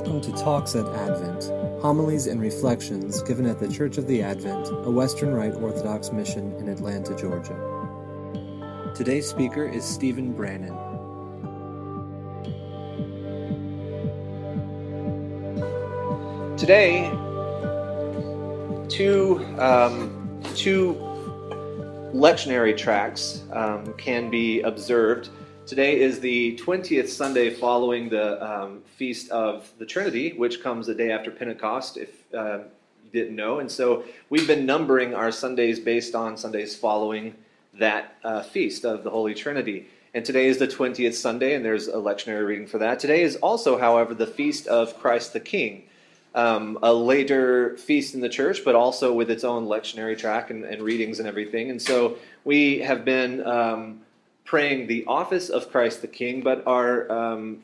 Welcome to Talks at Advent, homilies and reflections given at the Church of the Advent, a Western Rite Orthodox mission in Atlanta, Georgia. Today's speaker is Stephen Brannan. Today, two, um, two lectionary tracks um, can be observed Today is the 20th Sunday following the um, Feast of the Trinity, which comes a day after Pentecost, if uh, you didn't know. And so we've been numbering our Sundays based on Sundays following that uh, feast of the Holy Trinity. And today is the 20th Sunday, and there's a lectionary reading for that. Today is also, however, the feast of Christ the King, um, a later feast in the church, but also with its own lectionary track and, and readings and everything. And so we have been. Um, praying the office of Christ the King, but our um,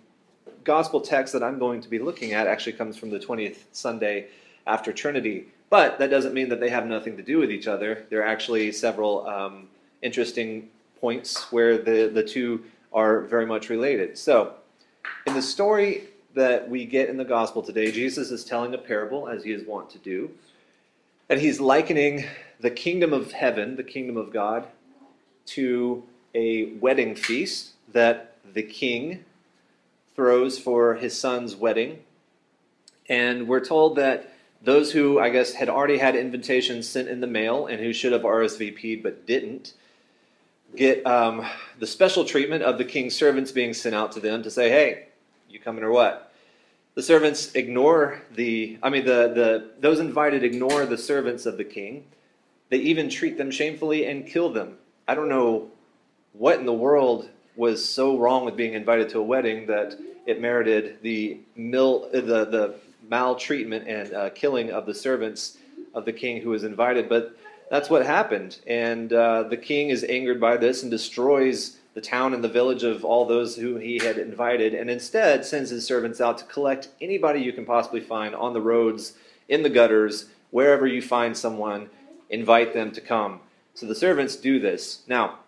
gospel text that I'm going to be looking at actually comes from the 20th Sunday after Trinity. But that doesn't mean that they have nothing to do with each other. There are actually several um, interesting points where the, the two are very much related. So, in the story that we get in the gospel today, Jesus is telling a parable, as he is wont to do, and he's likening the kingdom of heaven, the kingdom of God, to a wedding feast that the king throws for his son's wedding. And we're told that those who, I guess, had already had invitations sent in the mail and who should have RSVP'd but didn't get um, the special treatment of the king's servants being sent out to them to say, hey, you coming or what? The servants ignore the, I mean, the, the, those invited ignore the servants of the king. They even treat them shamefully and kill them. I don't know what in the world was so wrong with being invited to a wedding that it merited the mil, the, the maltreatment and uh, killing of the servants of the king who was invited. But that's what happened. And uh, the king is angered by this and destroys the town and the village of all those who he had invited, and instead sends his servants out to collect anybody you can possibly find on the roads, in the gutters, wherever you find someone, invite them to come. So the servants do this. Now,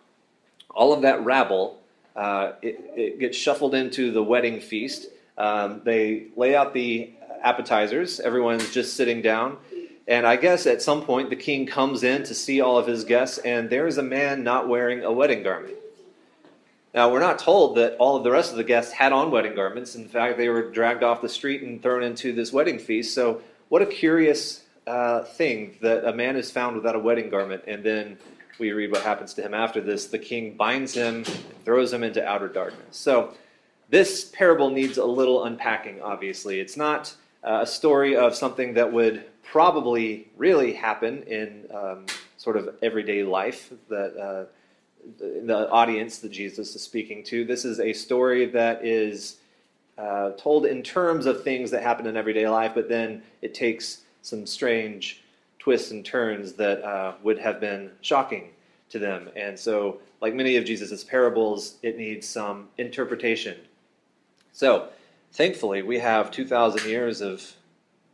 all of that rabble, uh, it, it, gets shuffled into the wedding feast. Um, they lay out the appetizers. Everyone's just sitting down. And I guess at some point the king comes in to see all of his guests, and there is a man not wearing a wedding garment. Now, we're not told that all of the rest of the guests had on wedding garments. In fact, they were dragged off the street and thrown into this wedding feast. So, what a curious uh, thing that a man is found without a wedding garment, and then we read what happens to him after this. The king binds him, throws him into outer darkness. So, this parable needs a little unpacking, obviously. It's not uh, a story of something that would probably really happen in um, sort of everyday life that uh, the, audience that Jesus is speaking to. This is a story that is uh, told in terms of things that happen in everyday life, but then it takes some strange twists and turns that uh, would have been shocking to them. And so, like many of Jesus' parables, it needs some interpretation. So, thankfully, we have 2,000 years of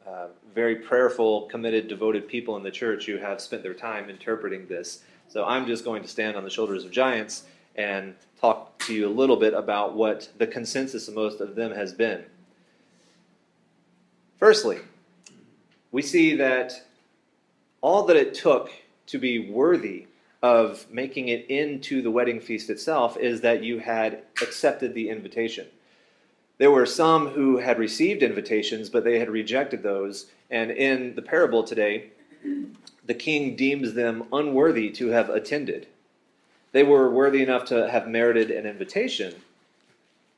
uh, very prayerful, committed, devoted people in the church who have spent their time interpreting this. So, I'm just going to stand on the shoulders of giants and talk to you a little bit about what the consensus of most of them has been. Firstly, we see that all that it took to be worthy of making it into the wedding feast itself is that you had accepted the invitation. There were some who had received invitations, but they had rejected those. And in the parable today, the king deems them unworthy to have attended. They were worthy enough to have merited an invitation,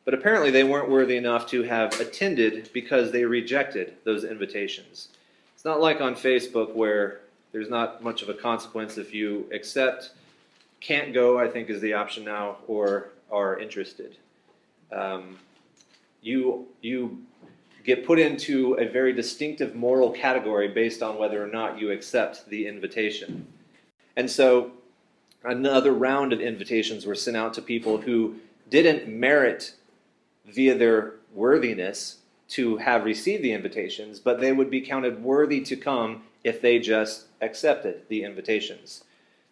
but apparently they weren't worthy enough to have attended because they rejected those invitations. It's not like on Facebook where there's not much of a consequence if you accept, can't go, I think is the option now, or are interested. Um, you, you get put into a very distinctive moral category based on whether or not you accept the invitation. And so another round of invitations were sent out to people who didn't merit via their worthiness to have received the invitations, but they would be counted worthy to come if they just accepted the invitations.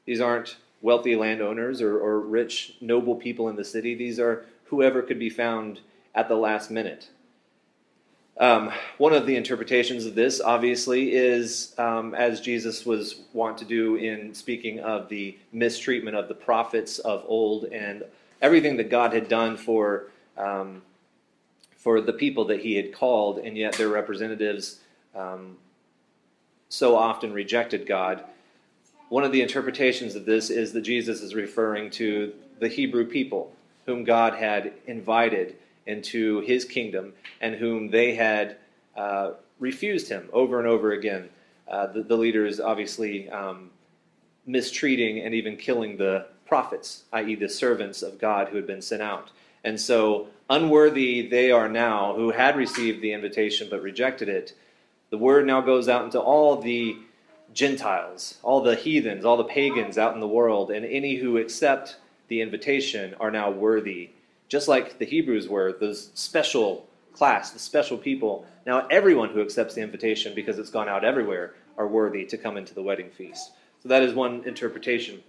These aren't wealthy landowners or, or rich, noble people in the city. These are whoever could be found at the last minute. Um, one of the interpretations of this, obviously, is um, as Jesus was wont to do in speaking of the mistreatment of the prophets of old and everything that God had done for um, for the people that He had called, and yet their representatives um, so often rejected God. One of the interpretations of this is that Jesus is referring to the Hebrew people, whom God had invited into his kingdom and whom they had uh, refused him over and over again. Uh, the, the, leaders obviously um, mistreating and even killing the prophets, i.e., the servants of God who had been sent out. And so, unworthy they are now who had received the invitation but rejected it. The word now goes out into all the Gentiles, all the heathens, all the pagans out in the world, and any who accept the invitation are now worthy just like the Hebrews were, those special class, the special people. Now, everyone who accepts the invitation because it's gone out everywhere are worthy to come into the wedding feast. So, that is one interpretation.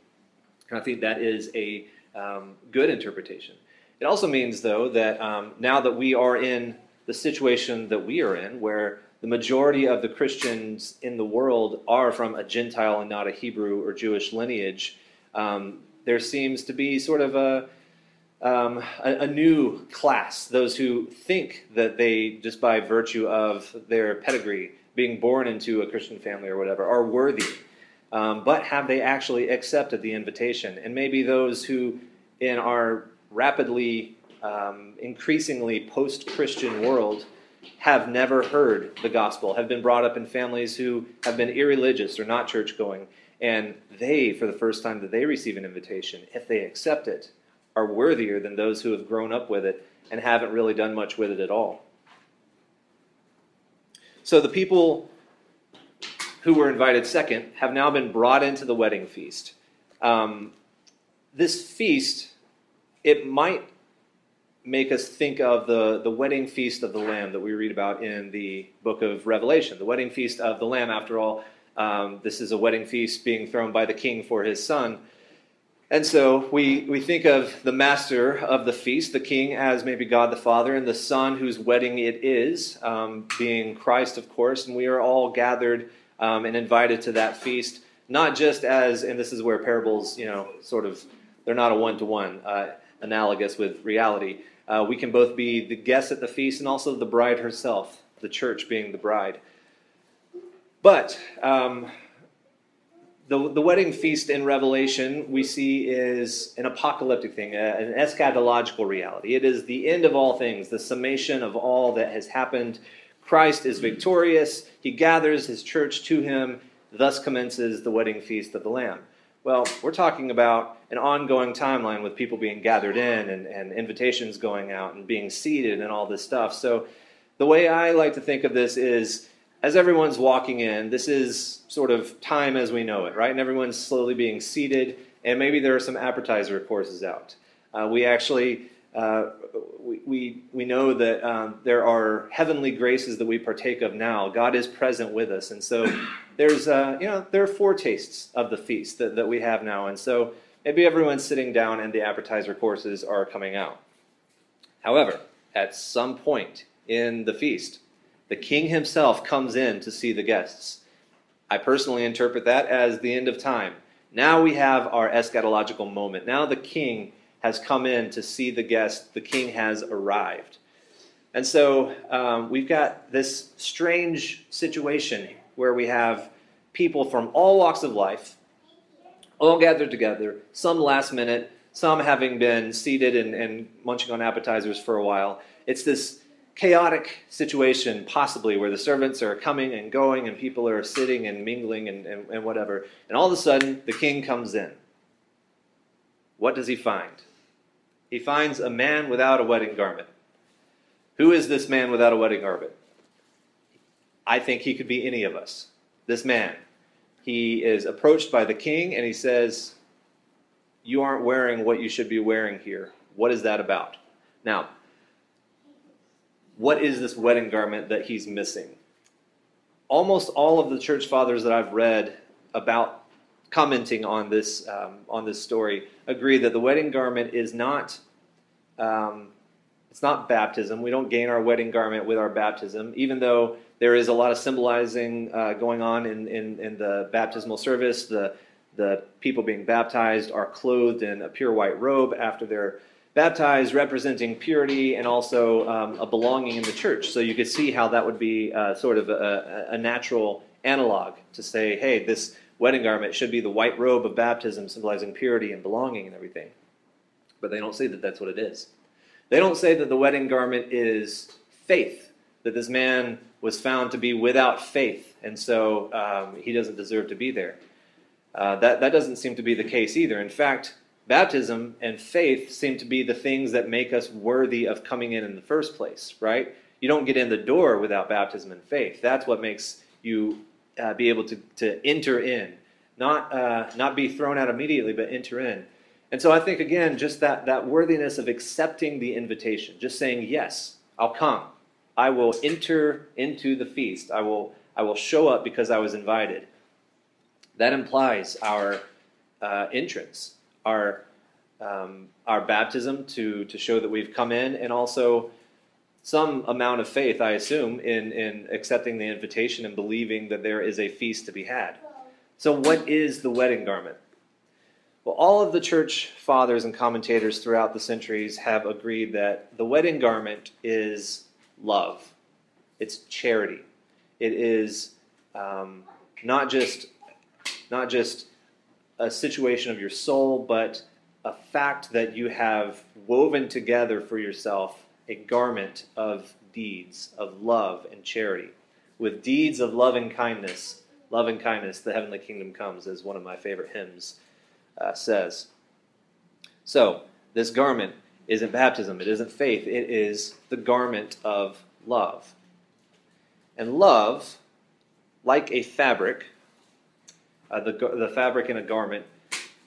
And I think that is a um, good interpretation. It also means, though, that um, now that we are in the situation that we are in, where the majority of the Christians in the world are from a Gentile and not a Hebrew or Jewish lineage, um, there seems to be sort of a um, a, a, new class, those who think that they, just by virtue of their pedigree, being born into a Christian family or whatever, are worthy. Um, but have they actually accepted the invitation? And maybe those who, in our rapidly um, increasingly post Christian world, have never heard the gospel, have been brought up in families who have been irreligious or not church going, and they, for the first time that they receive an invitation, if they accept it, are worthier than those who have grown up with it and haven't really done much with it at all. So the people who were invited second have now been brought into the wedding feast. Um, this feast, it might make us think of the, the wedding feast of the Lamb that we read about in the book of Revelation. The wedding feast of the Lamb, after all, um, this is a wedding feast being thrown by the king for his son. And so we, we think of the master of the feast, the king, as maybe God the Father, and the son whose wedding it is, um, being Christ, of course. And we are all gathered um, and invited to that feast, not just as, and this is where parables, you know, sort of, they're not a one to one analogous with reality. Uh, we can both be the guests at the feast and also the bride herself, the church being the bride. But um, the, the wedding feast in Revelation we see is an apocalyptic thing, an eschatological reality. It is the end of all things, the summation of all that has happened. Christ is victorious. He gathers his church to him. Thus commences the wedding feast of the Lamb. Well, we're talking about an ongoing timeline with people being gathered in and, and invitations going out and being seated and all this stuff. So, the way I like to think of this is as everyone's walking in, this is sort of time as we know it, right? And everyone's slowly being seated, and maybe there are some appetizer courses out. Uh, we actually uh, we, we, we know that um, there are heavenly graces that we partake of now. God is present with us, and so there's uh, you know there are foretastes of the feast that, that we have now, and so maybe everyone's sitting down and the appetizer courses are coming out. However, at some point in the feast, the king himself comes in to see the guests. I personally interpret that as the end of time. Now we have our eschatological moment. Now the king has come in to see the guest. The king has arrived. And so um, we've got this strange situation where we have people from all walks of life all gathered together, some last minute, some having been seated and, and munching on appetizers for a while. It's this chaotic situation, possibly, where the servants are coming and going and people are sitting and mingling and, and, and, whatever. And all of a sudden, the king comes in. What does he find? He finds a man without a wedding garment. Who is this man without a wedding garment? I think he could be any of us. This man. He is approached by the king and he says, You aren't wearing what you should be wearing here. What is that about? Now, what is this wedding garment that he's missing? Almost all of the church fathers that I've read about commenting on this um, on this story agree that the wedding garment is not um, It's not baptism. We don't gain our wedding garment with our baptism, even though there is a lot of symbolizing uh, going on in, in, in the baptismal service. The, the people being baptized are clothed in a pure white robe after they're baptized, representing purity and also um, a belonging in the church. So you could see how that would be uh, sort of a, a natural analog to say, hey, this wedding garment should be the white robe of baptism, symbolizing purity and belonging and everything. But they don't say that that's what it is. They don't say that the wedding garment is faith, that this man was found to be without faith, and so um, he doesn't deserve to be there. Uh, that, that doesn't seem to be the case either. In fact, baptism and faith seem to be the things that make us worthy of coming in in the first place, right? You don't get in the door without baptism and faith. That's what makes you uh, be able to, to enter in, not, uh, not be thrown out immediately, but enter in. And so I think, again, just that, that worthiness of accepting the invitation, just saying, Yes, I'll come. I will enter into the feast. I will, I will show up because I was invited. That implies our uh, entrance, our, um, our baptism to, to show that we've come in, and also some amount of faith, I assume, in, in accepting the invitation and believing that there is a feast to be had. So, what is the wedding garment? Well, all of the church fathers and commentators throughout the centuries have agreed that the wedding garment is love, it's charity. It is um, not just not just a situation of your soul, but a fact that you have woven together for yourself a garment of deeds of love and charity. With deeds of love and kindness, love and kindness, the heavenly kingdom comes, as one of my favorite hymns uh, says. So, this garment isn't baptism, it isn't faith, it is the garment of love. And love, like a fabric, uh, the, the fabric in a garment,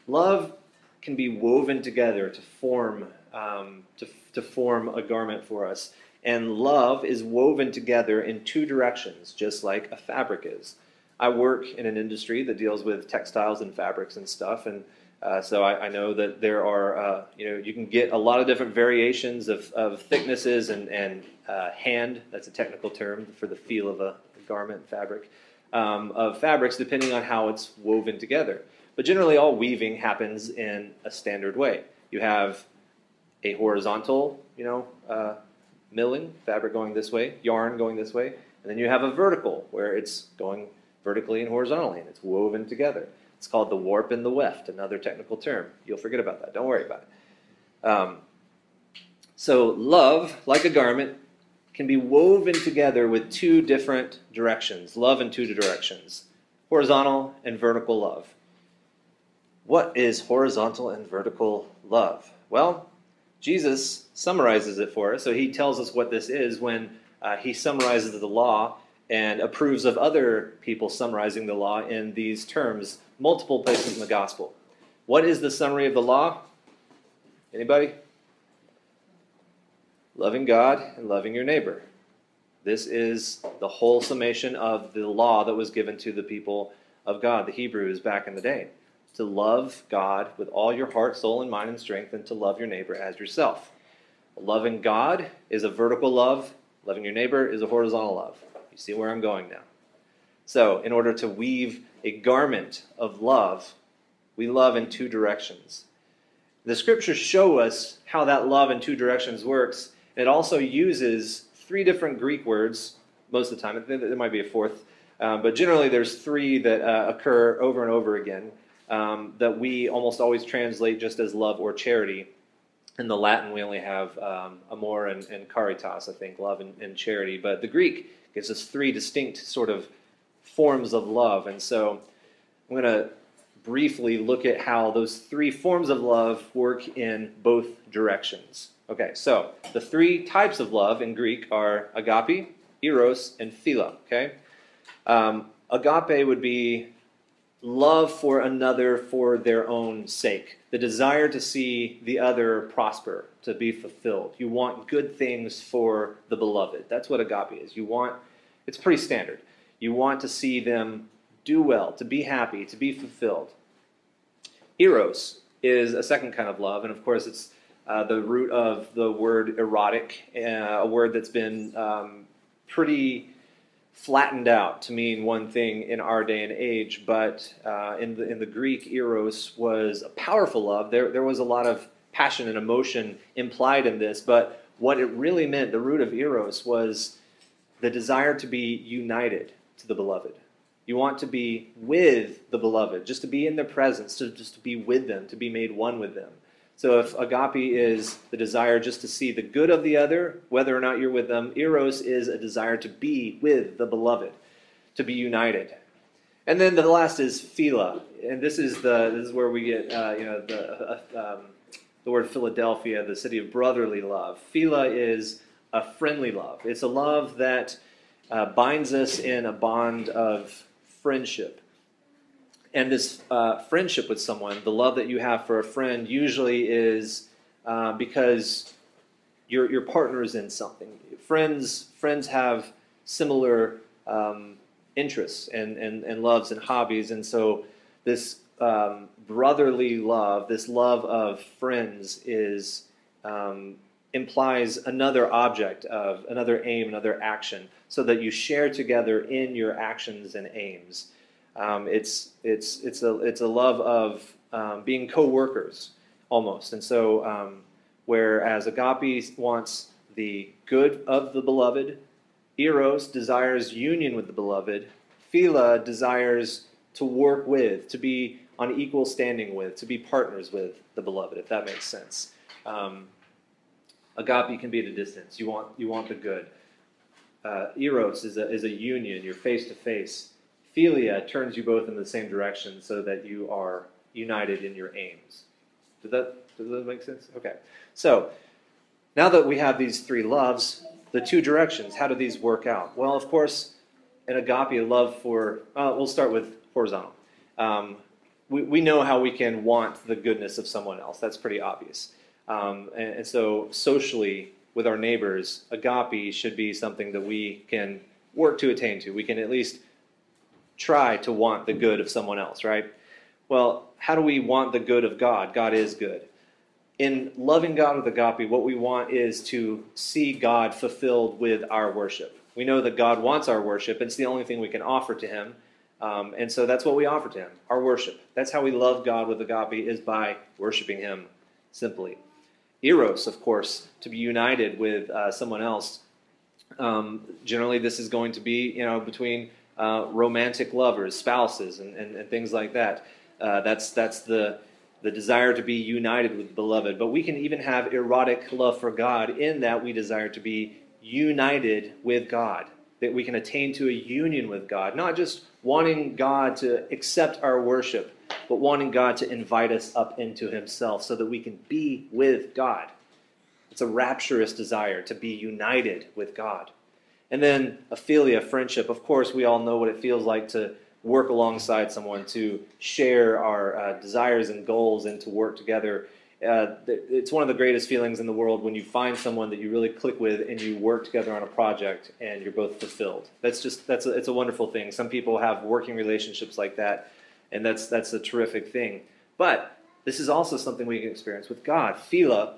love can be woven together to form, um, to, to form a garment for us. And love is woven together in two directions, just like a fabric is. I work in an industry that deals with textiles and fabrics and stuff, and uh, so I, I, know that there are, uh, you know, you can get a lot of different variations of, of thicknesses and, and uh, hand, that's a technical term for the feel of a, garment fabric, um, of fabrics depending on how it's woven together. But generally all weaving happens in a standard way. You have a horizontal, you know, uh, milling, fabric going this way, yarn going this way, and then you have a vertical where it's going vertically and horizontally and it's woven together. It's called the warp and the weft, another technical term. You'll forget about that. Don't worry about it. Um, so, love, like a garment, can be woven together with two different directions love in two directions horizontal and vertical love. What is horizontal and vertical love? Well, Jesus summarizes it for us. So he tells us what this is when uh, he summarizes the law and approves of other people summarizing the law in these terms multiple places in the gospel. What is the summary of the law? Anybody? Loving God and loving your neighbor. This is the whole summation of the law that was given to the people of God, the Hebrews back in the day. To love God with all your heart, soul, and mind and strength, and to love your neighbor as yourself. Loving God is a vertical love, loving your neighbor is a horizontal love. You see where I'm going now. So, in order to weave a garment of love, we love in two directions. The scriptures show us how that love in two directions works. It also uses three different Greek words most of the time. There might be a fourth, um, but generally there's three that uh, occur over and over again um, that we almost always translate just as love or charity. In the Latin, we only have um, amor and, and, caritas, I think, love and, and charity. But the Greek gives us three distinct sort of forms of love. And so I'm going to briefly look at how those three forms of love work in both directions. Okay, so the three types of love in Greek are agape, eros, and philia. Okay, um, agape would be love for another for their own sake, the desire to see the other prosper, to be fulfilled. You want good things for the beloved. That's what agape is. You want. It's pretty standard. You want to see them do well, to be happy, to be fulfilled. Eros is a second kind of love, and of course, it's uh, the root of the word erotic, uh, a word that's been um, pretty flattened out to mean one thing in our day and age, but uh, in, the, in the Greek, eros was a powerful love. There, there was a lot of passion and emotion implied in this, but what it really meant, the root of eros, was the desire to be united to the beloved. You want to be with the beloved, just to be in their presence, to just to be with them, to be made one with them. So if agape is the desire just to see the good of the other, whether or not you're with them, eros is a desire to be with the beloved, to be united. And then the last is phila, and this is the this is where we get uh, you know the uh, um, the word Philadelphia, the city of brotherly love. Phila is a friendly love. It's a love that uh, binds us in a bond of friendship and this uh, friendship with someone, the love that you have for a friend, usually is uh, because your your partner is in something. Friends friends have similar um, interests and, and and loves and hobbies, and so this um, brotherly love, this love of friends, is um, implies another object of another aim, another action, so that you share together in your actions and aims. Um, it's it's it's a it's a love of um, being co-workers almost, and so um, whereas agape wants the good of the beloved, eros desires union with the beloved, phila desires to work with, to be on equal standing with, to be partners with the beloved, if that makes sense. Um, agape can be at a distance. You want you want the good. Uh, eros is a is a union. You're face to face Philia turns you both in the same direction so that you are united in your aims. Does that, does that make sense? Okay. So, now that we have these three loves, the two directions, how do these work out? Well, of course, an agape love for, uh, we'll start with horizontal. Um, we, we know how we can want the goodness of someone else. That's pretty obvious. Um, and, and so, socially, with our neighbors, agape should be something that we can work to attain to. We can at least try to want the good of someone else, right? Well, how do we want the good of God? God is good. In loving God with agape, what we want is to see God fulfilled with our worship. We know that God wants our worship. It's the only thing we can offer to Him. Um, and so that's what we offer to Him our worship. That's how we love God with agape, is by worshiping Him simply. Eros, of course, to be united with uh, someone else. Um, generally, this is going to be, you know, between uh, romantic lovers, spouses, and, and, and things like that. Uh, that's that's the the desire to be united with the beloved. But we can even have erotic love for God in that we desire to be united with God, that we can attain to a union with God, not just wanting God to accept our worship, but wanting God to invite us up into Himself so that we can be with God. It's a rapturous desire to be united with God. And then a philia, friendship. Of course, we all know what it feels like to work alongside someone, to share our uh, desires and goals, and to work together. Uh, it's one of the greatest feelings in the world when you find someone that you really click with and you work together on a project and you're both fulfilled. That's just that's a, it's a wonderful thing. Some people have working relationships like that, and that's that's a terrific thing. But this is also something we can experience with God. Phila,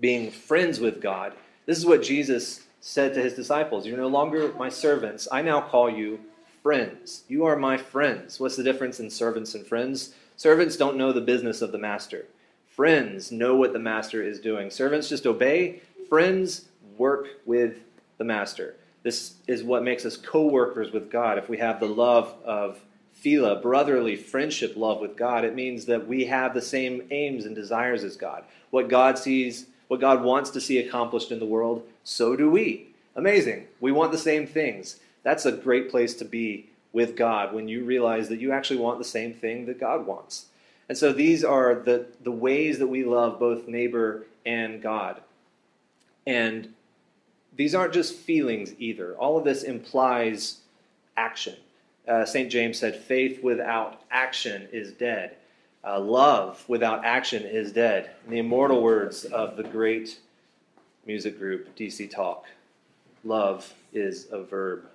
being friends with God. This is what Jesus said to his disciples, You're no longer my servants. I now call you friends. You are my friends. What's the difference in servants and friends? Servants don't know the business of the master. Friends know what the master is doing. Servants just obey. Friends work with the master. This is what makes us co workers with God. If we have the love of phila, brotherly friendship love with God, it means that we have the same aims and desires as God. What God sees, what God wants to see accomplished in the world, so do we. Amazing. We want the same things. That's a great place to be with God when you realize that you actually want the same thing that God wants. And so these are the, the ways that we love both neighbor and God. And these aren't just feelings either. All of this implies action. Uh, St. James said, faith without action is dead. Uh, love without action is dead. In the immortal words of the great music group, DC Talk. Love is a verb.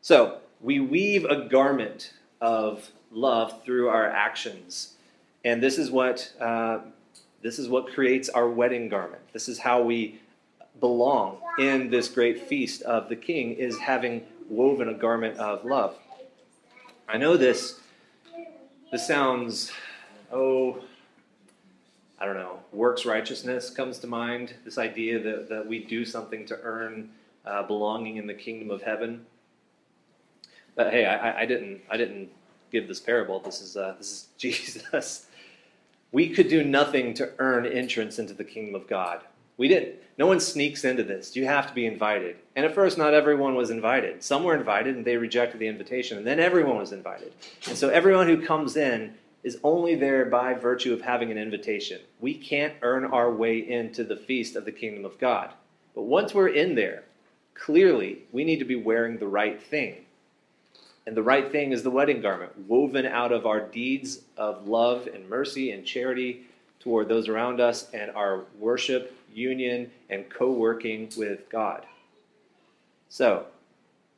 So, we weave a garment of love through our actions. And this is what uh, This is what creates our wedding garment. This is how we belong in this great feast of the king is having woven a garment of love. I know this this sounds oh I don't know, works righteousness comes to mind. This idea that, that we do something to earn uh, belonging in the kingdom of heaven. But hey, I, I, didn't I didn't give this parable. This is uh, this is Jesus. We could do nothing to earn entrance into the kingdom of God. We didn't. No one sneaks into this. You have to be invited. And at first, not everyone was invited. Some were invited and they rejected the invitation. And then everyone was invited. And so everyone who comes in is only there by virtue of having an invitation. We can't earn our way into the feast of the kingdom of God. But once we're in there, clearly we need to be wearing the right thing. And the right thing is the wedding garment, woven out of our deeds of love and mercy and charity toward those around us and our worship, union, and co working with God. So,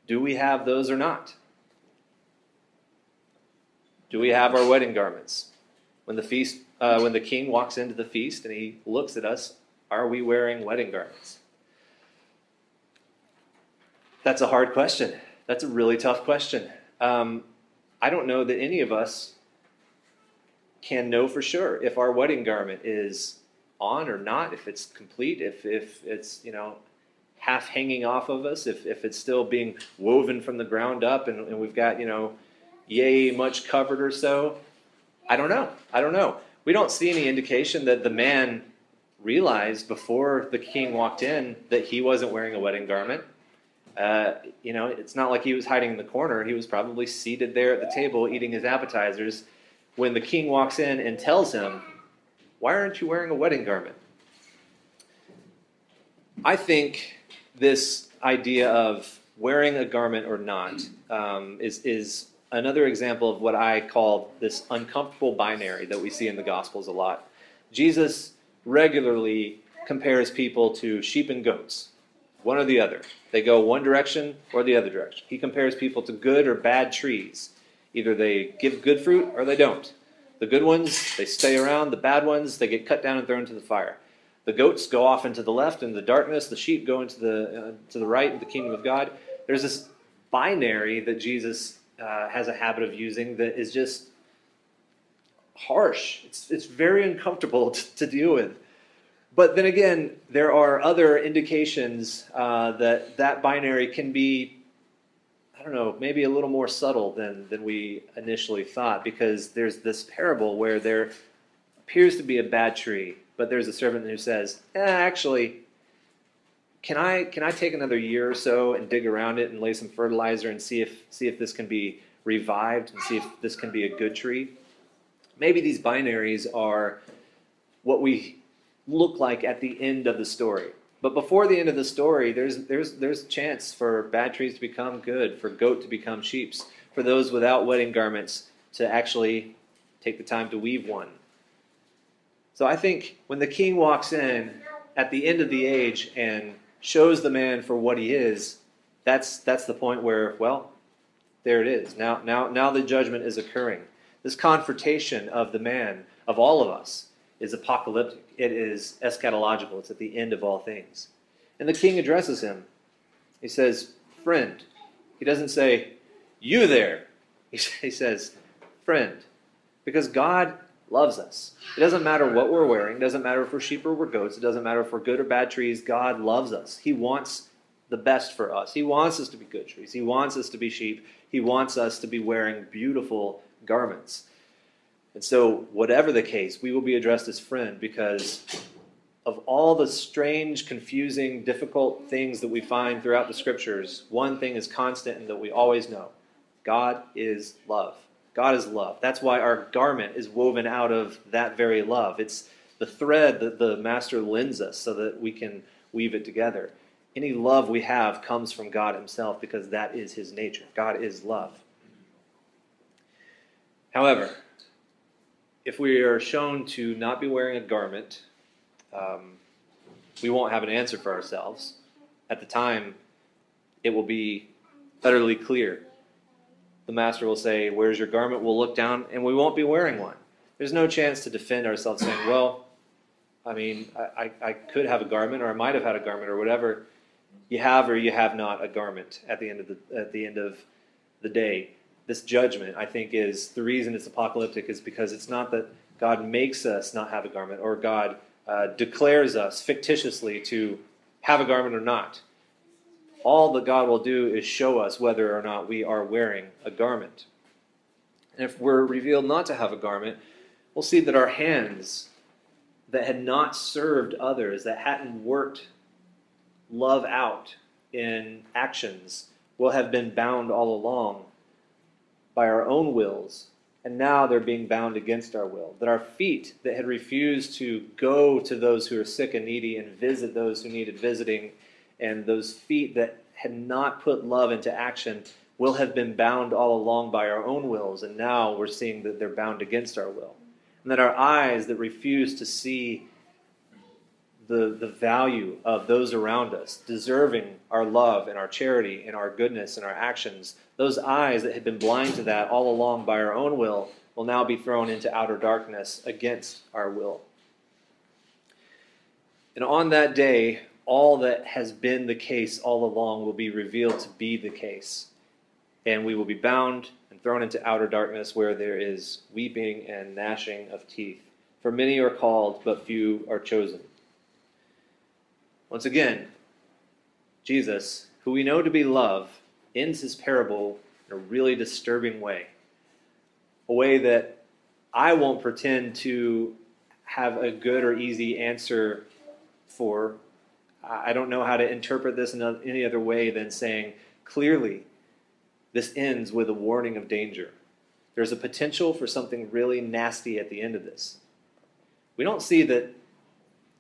do we have those or not? Do we have our wedding garments? When the feast, uh, when the king walks into the feast and he looks at us, are we wearing wedding garments? That's a hard question. That's a really tough question. Um, I don't know that any of us can know for sure if our wedding garment is on or not, if it's complete, if, if it's, you know, half hanging off of us, if, if it's still being woven from the ground up and, and we've got, you know, yea, much covered or so. I don't know. I don't know. We don't see any indication that the man realized before the king walked in that he wasn't wearing a wedding garment. Uh, you know, it's not like he was hiding in the corner. He was probably seated there at the table eating his appetizers when the king walks in and tells him, Why aren't you wearing a wedding garment? I think this idea of wearing a garment or not um, is, is another example of what I call this uncomfortable binary that we see in the Gospels a lot. Jesus regularly compares people to sheep and goats, one or the other. They go one direction or the other direction. He compares people to good or bad trees. Either they give good fruit or they don't. The good ones, they stay around. The bad ones, they get cut down and thrown into the fire. The goats go off into the left into the darkness. The sheep go into the, uh, to the right in the kingdom of God. There's this binary that Jesus uh, has a habit of using that is just harsh. It's, it's very uncomfortable to, to deal with. But then again, there are other indications uh, that that binary can be, I don't know, maybe a little more subtle than, than we initially thought, because there's this parable where there appears to be a bad tree, but there's a servant who says, eh, actually, can I can I take another year or so and dig around it and lay some fertilizer and see if see if this can be revived and see if this can be a good tree? Maybe these binaries are what we look like at the end of the story. But before the end of the story, there's there's there's a chance for bad trees to become good, for goat to become sheep's, for those without wedding garments to actually take the time to weave one. So I think when the king walks in at the end of the age and shows the man for what he is, that's that's the point where, well, there it is. Now now now the judgment is occurring. This confrontation of the man, of all of us, is apocalyptic. It is eschatological. It's at the end of all things. And the king addresses him. He says, Friend. He doesn't say, You there. He says, Friend. Because God loves us. It doesn't matter what we're wearing, it doesn't matter if we're sheep or we're goats, it doesn't matter if we're good or bad trees. God loves us. He wants the best for us. He wants us to be good trees. He wants us to be sheep. He wants us to be wearing beautiful garments. And so, whatever the case, we will be addressed as friend because of all the strange, confusing, difficult things that we find throughout the scriptures, one thing is constant and that we always know God is love. God is love. That's why our garment is woven out of that very love. It's the thread that the Master lends us so that we can weave it together. Any love we have comes from God Himself because that is His nature. God is love. However, if we are shown to not be wearing a garment, um, we won't have an answer for ourselves. At the time, it will be utterly clear the master will say, Where's your garment? We'll look down and we won't be wearing one. There's no chance to defend ourselves saying, Well, I mean, I, I could have a garment, or I might have had a garment, or whatever. You have or you have not a garment at the end of the at the end of the day. This judgment, I think, is the reason it's apocalyptic is because it's not that God makes us not have a garment, or God uh, declares us fictitiously to have a garment or not. All that God will do is show us whether or not we are wearing a garment. And if we're revealed not to have a garment, we'll see that our hands that had not served others, that hadn't worked love out in actions, will have been bound all along by our own wills, and now they're being bound against our will. That our feet that had refused to go to those who are sick and needy and visit those who needed visiting, and those feet that had not put love into action will have been bound all along by our own wills, and now we're seeing that they're bound against our will and that our eyes that refuse to see the, the value of those around us, deserving our love and our charity and our goodness and our actions, those eyes that had been blind to that all along by our own will, will now be thrown into outer darkness against our will. And on that day, all that has been the case all along will be revealed to be the case. And we will be bound and thrown into outer darkness where there is weeping and gnashing of teeth. For many are called, but few are chosen. Once again, Jesus, who we know to be love, ends his parable in a really disturbing way. A way that I won't pretend to have a good or easy answer for. I don't know how to interpret this in any other way than saying, clearly, this ends with a warning of danger. There's a potential for something really nasty at the end of this. We don't see that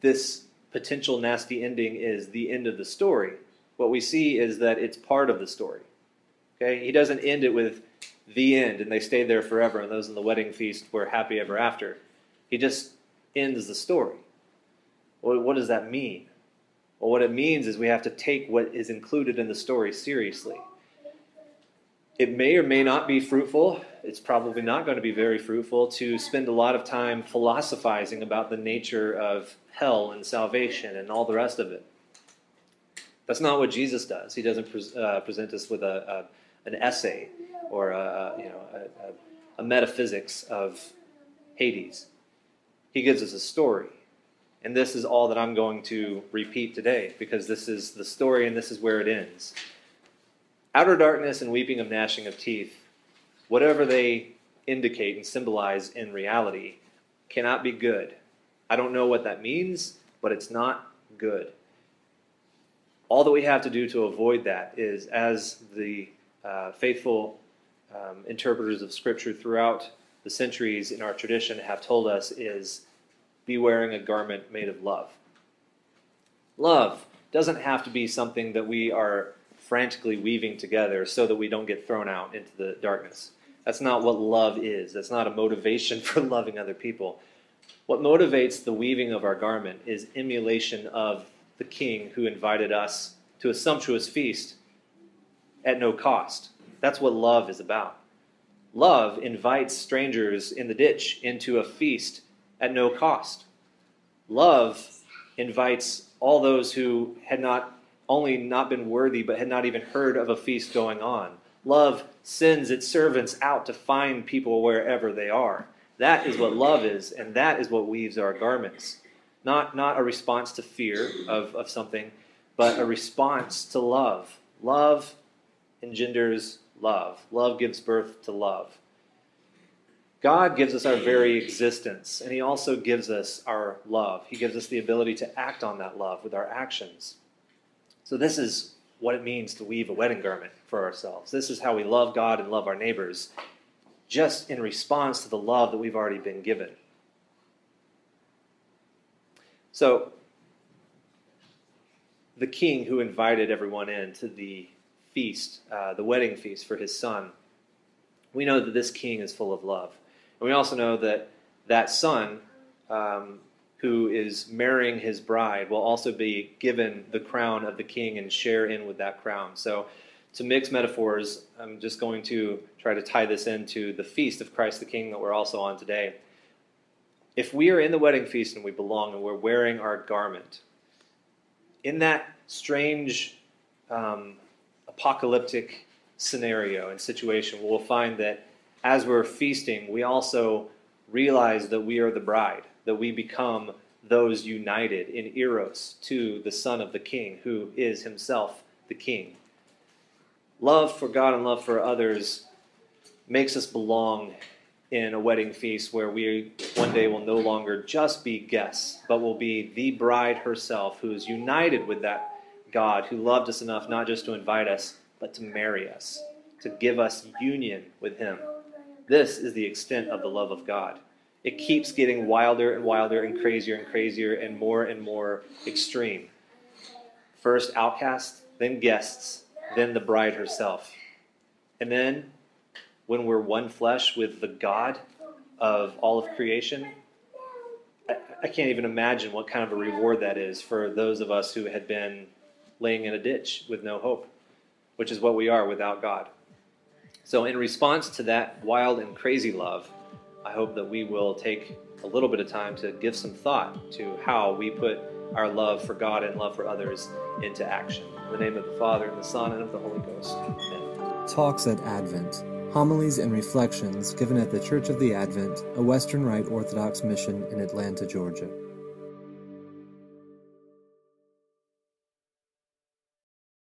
this potential nasty ending is the end of the story. What we see is that it's part of the story. Okay? He doesn't end it with the end and they stayed there forever and those in the wedding feast were happy ever after. He just ends the story. Well, what does that mean? Well, what it means is we have to take what is included in the story seriously. It may or may not be fruitful. It's probably not going to be very fruitful to spend a lot of time philosophizing about the nature of hell and salvation and all the rest of it. That's not what Jesus does. He doesn't pre- uh, present us with a, a, an essay or a, you know, a, a metaphysics of Hades. He gives us a story. And this is all that I'm going to repeat today because this is the story and this is where it ends. Outer darkness and weeping of gnashing of teeth, whatever they indicate and symbolize in reality, cannot be good. I don't know what that means, but it's not good. All that we have to do to avoid that is, as the uh, faithful um, interpreters of Scripture throughout the centuries in our tradition have told us, is be wearing a garment made of love. Love doesn't have to be something that we are frantically weaving together so that we don't get thrown out into the darkness. That's not what love is. That's not a motivation for loving other people. What motivates the weaving of our garment is emulation of the king who invited us to a sumptuous feast at no cost. That's what love is about. Love invites strangers in the ditch into a feast at no cost. Love invites all those who had not only not been worthy, but had not even heard of a feast going on. Love sends its servants out to find people wherever they are. That is what love is, and that is what weaves our garments. Not, not a response to fear of, of something, but a response to love. Love engenders love. Love gives birth to love. God gives us our very existence, and He also gives us our love. He gives us the ability to act on that love with our actions. So, this is what it means to weave a wedding garment for ourselves. This is how we love God and love our neighbors, just in response to the love that we've already been given. So, the king who invited everyone in to the feast, uh, the wedding feast for his son, we know that this king is full of love. And we also know that that son um, who is marrying his bride will also be given the crown of the king and share in with that crown. So, to mix metaphors, I'm just going to try to tie this into the feast of Christ the King that we're also on today. if we are in the wedding feast and we belong and we're wearing our garment, in that strange um, apocalyptic scenario and situation, we'll find that as we're feasting, we also realize that we are the bride, that we become those united in Eros to the Son of the King, who is himself the King. Love for God and love for others makes us belong in a wedding feast where we one day will no longer just be guests, but will be the bride herself who is united with that God who loved us enough not just to invite us, but to marry us, to give us union with Him. This is the extent of the love of God. It keeps getting wilder and wilder and crazier and crazier and more and more extreme. First outcasts, then guests, then the bride herself. And then when we're one flesh with the God of all of creation, I, I, can't even imagine what kind of a reward that is for those of us who had been laying in a ditch with no hope, which is what we are without God. So, in response to that wild and crazy love, I hope that we will take a little bit of time to give some thought to how we put our love for God and love for others into action. In the name of the Father, and the Son, and of the Holy Ghost. Amen. Talks at Advent Homilies and Reflections given at the Church of the Advent, a Western Rite Orthodox mission in Atlanta, Georgia.